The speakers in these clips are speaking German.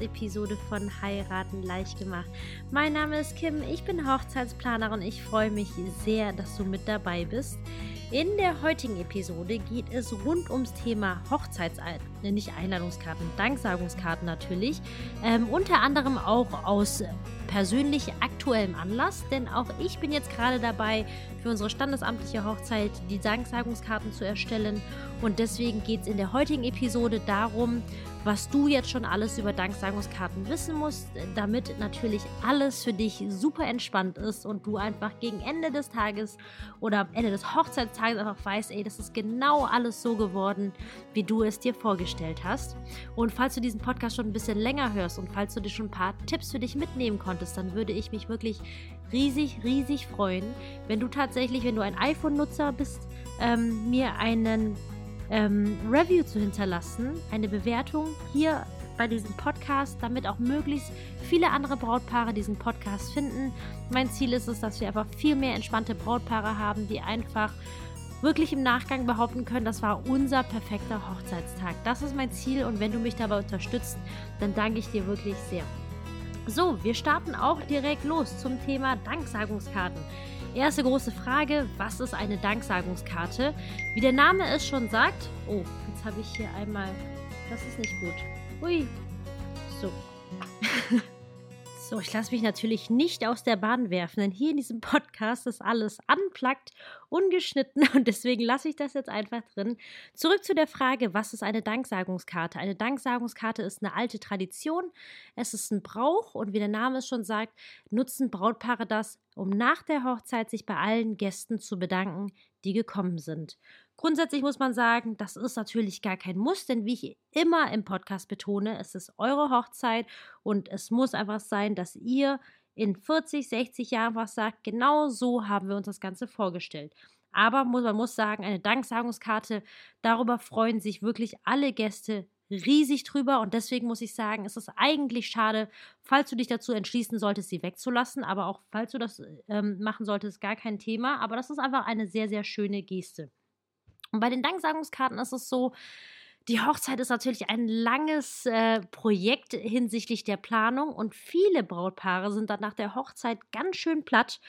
Podcast-Episode von Heiraten leicht gemacht. Mein Name ist Kim, ich bin Hochzeitsplanerin ich freue mich sehr, dass du mit dabei bist. In der heutigen Episode geht es rund ums Thema Hochzeitseinladungskarten, ne, nicht Einladungskarten, Danksagungskarten natürlich. Ähm, unter anderem auch aus persönlich aktuellem Anlass, denn auch ich bin jetzt gerade dabei, für unsere standesamtliche Hochzeit die Danksagungskarten zu erstellen. Und deswegen geht es in der heutigen Episode darum, was du jetzt schon alles über Danksagungskarten wissen musst, damit natürlich alles für dich super entspannt ist und du einfach gegen Ende des Tages oder Ende des Hochzeitstages einfach weißt, ey, das ist genau alles so geworden, wie du es dir vorgestellt hast. Und falls du diesen Podcast schon ein bisschen länger hörst und falls du dir schon ein paar Tipps für dich mitnehmen konntest, dann würde ich mich wirklich riesig, riesig freuen, wenn du tatsächlich, wenn du ein iPhone-Nutzer bist, ähm, mir einen ähm, Review zu hinterlassen, eine Bewertung hier bei diesem Podcast, damit auch möglichst viele andere Brautpaare diesen Podcast finden. Mein Ziel ist es, dass wir einfach viel mehr entspannte Brautpaare haben, die einfach wirklich im Nachgang behaupten können, das war unser perfekter Hochzeitstag. Das ist mein Ziel und wenn du mich dabei unterstützt, dann danke ich dir wirklich sehr. So, wir starten auch direkt los zum Thema Danksagungskarten. Erste große Frage, was ist eine Danksagungskarte? Wie der Name es schon sagt, oh, jetzt habe ich hier einmal, das ist nicht gut. Ui, so. So, ich lasse mich natürlich nicht aus der Bahn werfen, denn hier in diesem Podcast ist alles unplugged, ungeschnitten und deswegen lasse ich das jetzt einfach drin. Zurück zu der Frage, was ist eine Danksagungskarte? Eine Danksagungskarte ist eine alte Tradition, es ist ein Brauch und wie der Name es schon sagt, nutzen Brautpaare das, um nach der Hochzeit sich bei allen Gästen zu bedanken, die gekommen sind. Grundsätzlich muss man sagen, das ist natürlich gar kein Muss, denn wie ich immer im Podcast betone, es ist eure Hochzeit und es muss einfach sein, dass ihr in 40, 60 Jahren was sagt, genau so haben wir uns das Ganze vorgestellt. Aber man muss sagen, eine Danksagungskarte, darüber freuen sich wirklich alle Gäste riesig drüber und deswegen muss ich sagen, es ist eigentlich schade, falls du dich dazu entschließen solltest, sie wegzulassen, aber auch falls du das ähm, machen solltest, gar kein Thema. Aber das ist einfach eine sehr, sehr schöne Geste. Und bei den Danksagungskarten ist es so, die Hochzeit ist natürlich ein langes äh, Projekt hinsichtlich der Planung und viele Brautpaare sind dann nach der Hochzeit ganz schön platt.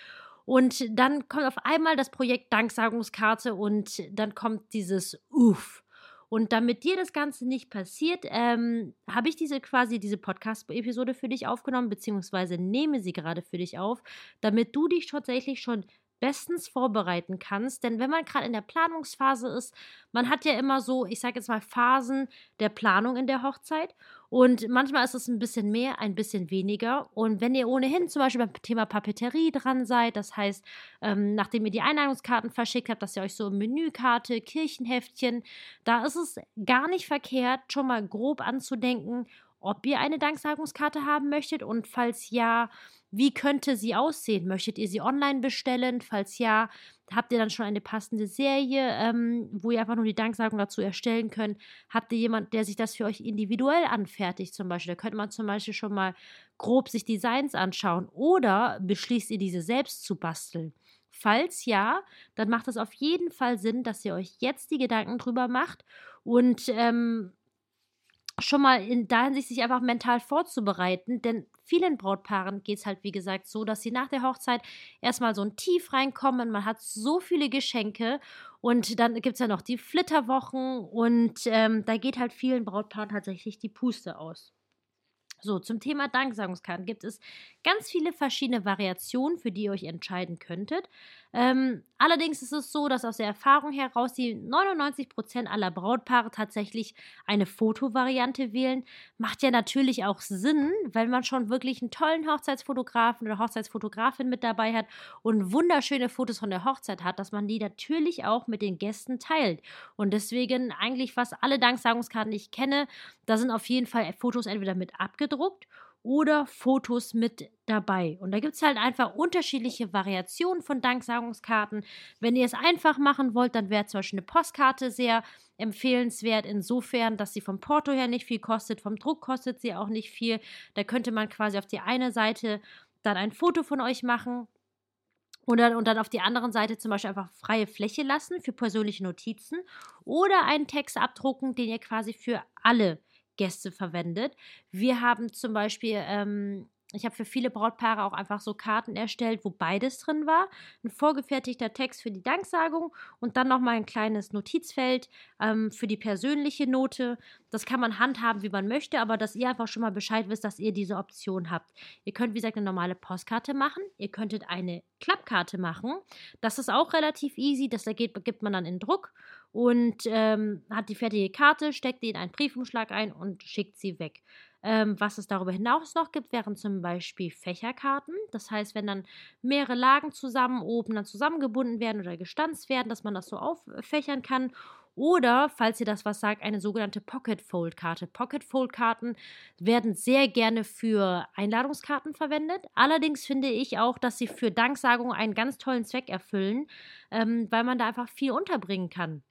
Und dann kommt auf einmal das Projekt Danksagungskarte und dann kommt dieses Uff. Und damit dir das Ganze nicht passiert, ähm, habe ich diese quasi diese Podcast-Episode für dich aufgenommen, beziehungsweise nehme sie gerade für dich auf, damit du dich tatsächlich schon bestens vorbereiten kannst. Denn wenn man gerade in der Planungsphase ist, man hat ja immer so, ich sage jetzt mal, Phasen der Planung in der Hochzeit. Und manchmal ist es ein bisschen mehr, ein bisschen weniger. Und wenn ihr ohnehin zum Beispiel beim Thema Papeterie dran seid, das heißt, ähm, nachdem ihr die Einladungskarten verschickt habt, dass ihr euch so Menükarte, Kirchenheftchen, da ist es gar nicht verkehrt, schon mal grob anzudenken, ob ihr eine Danksagungskarte haben möchtet und falls ja, wie könnte sie aussehen? Möchtet ihr sie online bestellen? Falls ja, habt ihr dann schon eine passende Serie, ähm, wo ihr einfach nur die Danksagung dazu erstellen könnt? Habt ihr jemanden, der sich das für euch individuell anfertigt zum Beispiel? Da könnte man zum Beispiel schon mal grob sich Designs anschauen oder beschließt ihr diese selbst zu basteln? Falls ja, dann macht es auf jeden Fall Sinn, dass ihr euch jetzt die Gedanken drüber macht und ähm, schon mal in der Hinsicht sich einfach mental vorzubereiten, denn vielen Brautpaaren geht es halt, wie gesagt, so, dass sie nach der Hochzeit erstmal so ein Tief reinkommen. Man hat so viele Geschenke und dann gibt es ja noch die Flitterwochen und ähm, da geht halt vielen Brautpaaren tatsächlich die Puste aus. So, zum Thema Danksagungskarten gibt es ganz viele verschiedene Variationen, für die ihr euch entscheiden könntet. Ähm, allerdings ist es so, dass aus der Erfahrung heraus die 99% aller Brautpaare tatsächlich eine Fotovariante wählen. Macht ja natürlich auch Sinn, wenn man schon wirklich einen tollen Hochzeitsfotografen oder Hochzeitsfotografin mit dabei hat und wunderschöne Fotos von der Hochzeit hat, dass man die natürlich auch mit den Gästen teilt. Und deswegen eigentlich fast alle Danksagungskarten, die ich kenne, da sind auf jeden Fall Fotos entweder mit abgedruckt oder Fotos mit dabei. Und da gibt es halt einfach unterschiedliche Variationen von Danksagungskarten. Wenn ihr es einfach machen wollt, dann wäre zum Beispiel eine Postkarte sehr empfehlenswert, insofern, dass sie vom Porto her nicht viel kostet, vom Druck kostet sie auch nicht viel. Da könnte man quasi auf die eine Seite dann ein Foto von euch machen. Und dann, und dann auf die andere Seite zum Beispiel einfach freie Fläche lassen für persönliche Notizen oder einen Text abdrucken, den ihr quasi für alle Gäste verwendet. Wir haben zum Beispiel ähm, ich habe für viele Brautpaare auch einfach so Karten erstellt, wo beides drin war. Ein vorgefertigter Text für die Danksagung und dann nochmal ein kleines Notizfeld ähm, für die persönliche Note. Das kann man handhaben, wie man möchte, aber dass ihr einfach schon mal Bescheid wisst, dass ihr diese Option habt. Ihr könnt, wie gesagt, eine normale Postkarte machen. Ihr könntet eine Klappkarte machen. Das ist auch relativ easy. Das gibt man dann in Druck und ähm, hat die fertige Karte, steckt die in einen Briefumschlag ein und schickt sie weg. Ähm, was es darüber hinaus noch gibt, wären zum Beispiel Fächerkarten. Das heißt, wenn dann mehrere Lagen zusammen oben dann zusammengebunden werden oder gestanzt werden, dass man das so auffächern kann. Oder, falls ihr das was sagt, eine sogenannte Pocket Fold Karte. Pocket Fold Karten werden sehr gerne für Einladungskarten verwendet. Allerdings finde ich auch, dass sie für Danksagungen einen ganz tollen Zweck erfüllen, ähm, weil man da einfach viel unterbringen kann.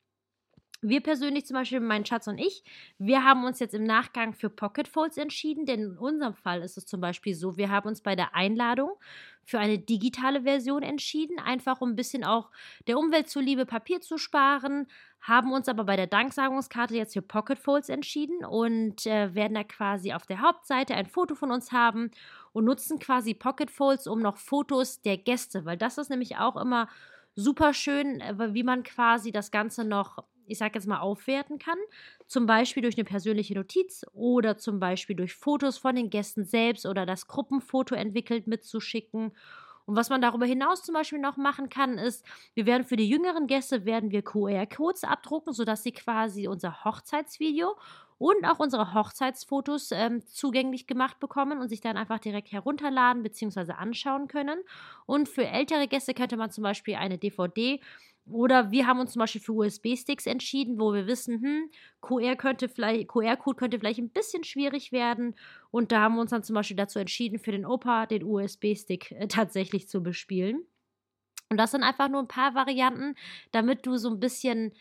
Wir persönlich zum Beispiel, mein Schatz und ich, wir haben uns jetzt im Nachgang für Pocket Folds entschieden, denn in unserem Fall ist es zum Beispiel so, wir haben uns bei der Einladung für eine digitale Version entschieden, einfach um ein bisschen auch der Umwelt zuliebe Papier zu sparen, haben uns aber bei der Danksagungskarte jetzt für Pocket Folds entschieden und äh, werden da quasi auf der Hauptseite ein Foto von uns haben und nutzen quasi Pocket Folds, um noch Fotos der Gäste, weil das ist nämlich auch immer super schön, äh, wie man quasi das Ganze noch ich sage jetzt mal, aufwerten kann. Zum Beispiel durch eine persönliche Notiz oder zum Beispiel durch Fotos von den Gästen selbst oder das Gruppenfoto entwickelt mitzuschicken. Und was man darüber hinaus zum Beispiel noch machen kann, ist, wir werden für die jüngeren Gäste werden wir QR-Codes abdrucken, sodass sie quasi unser Hochzeitsvideo und auch unsere Hochzeitsfotos ähm, zugänglich gemacht bekommen und sich dann einfach direkt herunterladen bzw. anschauen können. Und für ältere Gäste könnte man zum Beispiel eine DVD oder wir haben uns zum Beispiel für USB-Sticks entschieden, wo wir wissen, hm, QR könnte vielleicht, QR-Code könnte vielleicht ein bisschen schwierig werden. Und da haben wir uns dann zum Beispiel dazu entschieden, für den Opa den USB-Stick äh, tatsächlich zu bespielen. Und das sind einfach nur ein paar Varianten, damit du so ein bisschen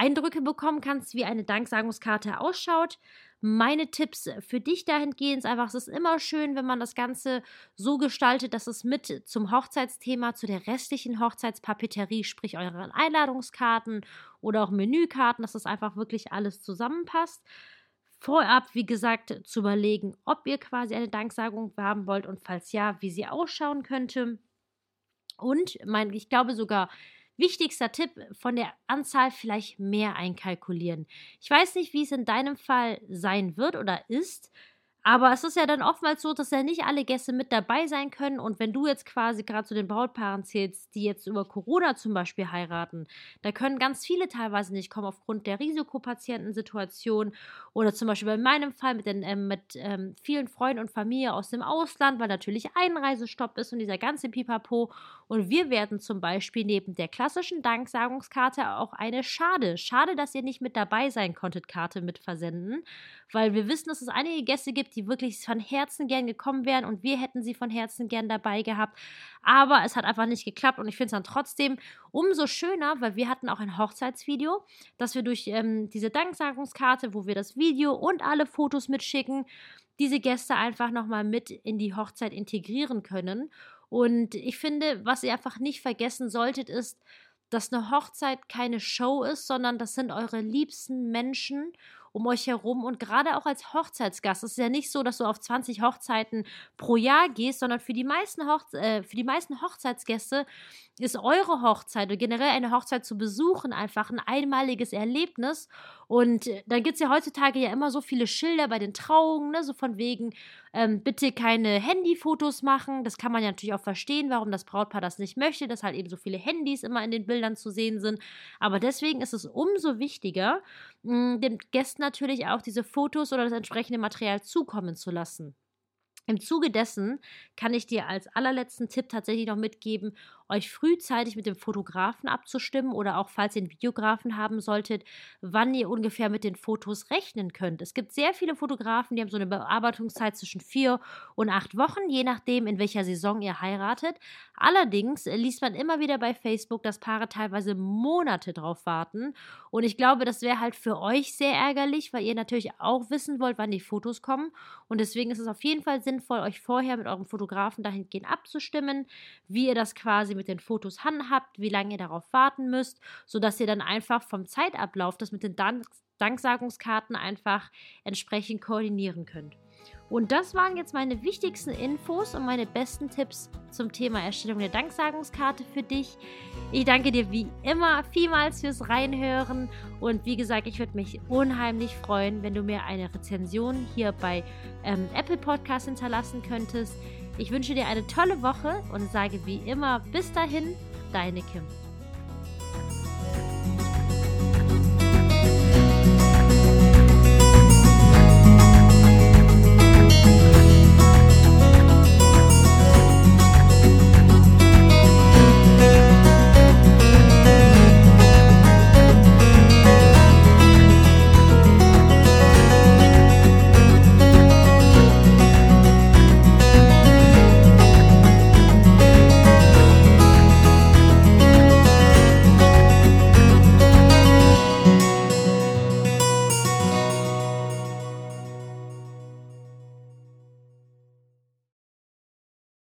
Eindrücke bekommen kannst, wie eine Danksagungskarte ausschaut. Meine Tipps für dich dahingehend ist einfach, es ist immer schön, wenn man das Ganze so gestaltet, dass es mit zum Hochzeitsthema, zu der restlichen Hochzeitspapeterie, sprich euren Einladungskarten oder auch Menükarten, dass das einfach wirklich alles zusammenpasst. Vorab, wie gesagt, zu überlegen, ob ihr quasi eine Danksagung haben wollt und falls ja, wie sie ausschauen könnte. Und mein, ich glaube sogar, Wichtigster Tipp, von der Anzahl vielleicht mehr einkalkulieren. Ich weiß nicht, wie es in deinem Fall sein wird oder ist. Aber es ist ja dann oftmals so, dass ja nicht alle Gäste mit dabei sein können. Und wenn du jetzt quasi gerade zu den Brautpaaren zählst, die jetzt über Corona zum Beispiel heiraten, da können ganz viele teilweise nicht kommen aufgrund der Risikopatientensituation. Oder zum Beispiel bei meinem Fall mit, den, ähm, mit ähm, vielen Freunden und Familie aus dem Ausland, weil natürlich Einreisestopp ist und dieser ganze Pipapo. Und wir werden zum Beispiel neben der klassischen Danksagungskarte auch eine Schade, schade, dass ihr nicht mit dabei sein konntet, Karte mit versenden. Weil wir wissen, dass es einige Gäste gibt, die wirklich von Herzen gern gekommen wären und wir hätten sie von Herzen gern dabei gehabt. Aber es hat einfach nicht geklappt und ich finde es dann trotzdem umso schöner, weil wir hatten auch ein Hochzeitsvideo, dass wir durch ähm, diese Danksagungskarte, wo wir das Video und alle Fotos mitschicken, diese Gäste einfach nochmal mit in die Hochzeit integrieren können. Und ich finde, was ihr einfach nicht vergessen solltet, ist, dass eine Hochzeit keine Show ist, sondern das sind eure liebsten Menschen um euch herum und gerade auch als Hochzeitsgast. Es ist ja nicht so, dass du auf 20 Hochzeiten pro Jahr gehst, sondern für die meisten, Hochze äh, für die meisten Hochzeitsgäste ist eure Hochzeit oder generell eine Hochzeit zu besuchen einfach ein einmaliges Erlebnis. Und äh, dann gibt es ja heutzutage ja immer so viele Schilder bei den Trauungen, ne? so von wegen, ähm, bitte keine Handyfotos machen. Das kann man ja natürlich auch verstehen, warum das Brautpaar das nicht möchte, dass halt eben so viele Handys immer in den Bildern zu sehen sind. Aber deswegen ist es umso wichtiger, mh, dem Gästen natürlich auch diese Fotos oder das entsprechende Material zukommen zu lassen. Im Zuge dessen kann ich dir als allerletzten Tipp tatsächlich noch mitgeben, euch frühzeitig mit dem Fotografen abzustimmen oder auch falls ihr einen Videografen haben solltet, wann ihr ungefähr mit den Fotos rechnen könnt. Es gibt sehr viele Fotografen, die haben so eine Bearbeitungszeit zwischen vier und acht Wochen, je nachdem, in welcher Saison ihr heiratet. Allerdings liest man immer wieder bei Facebook, dass Paare teilweise Monate drauf warten. Und ich glaube, das wäre halt für euch sehr ärgerlich, weil ihr natürlich auch wissen wollt, wann die Fotos kommen. Und deswegen ist es auf jeden Fall sinnvoll, euch vorher mit eurem Fotografen dahingehend abzustimmen, wie ihr das quasi mit den Fotos handhabt, wie lange ihr darauf warten müsst, sodass ihr dann einfach vom Zeitablauf das mit den Dank Danksagungskarten einfach entsprechend koordinieren könnt. Und das waren jetzt meine wichtigsten Infos und meine besten Tipps zum Thema Erstellung der Danksagungskarte für dich. Ich danke dir wie immer vielmals fürs Reinhören und wie gesagt, ich würde mich unheimlich freuen, wenn du mir eine Rezension hier bei ähm, Apple Podcast hinterlassen könntest. Ich wünsche dir eine tolle Woche und sage wie immer bis dahin, deine Kim.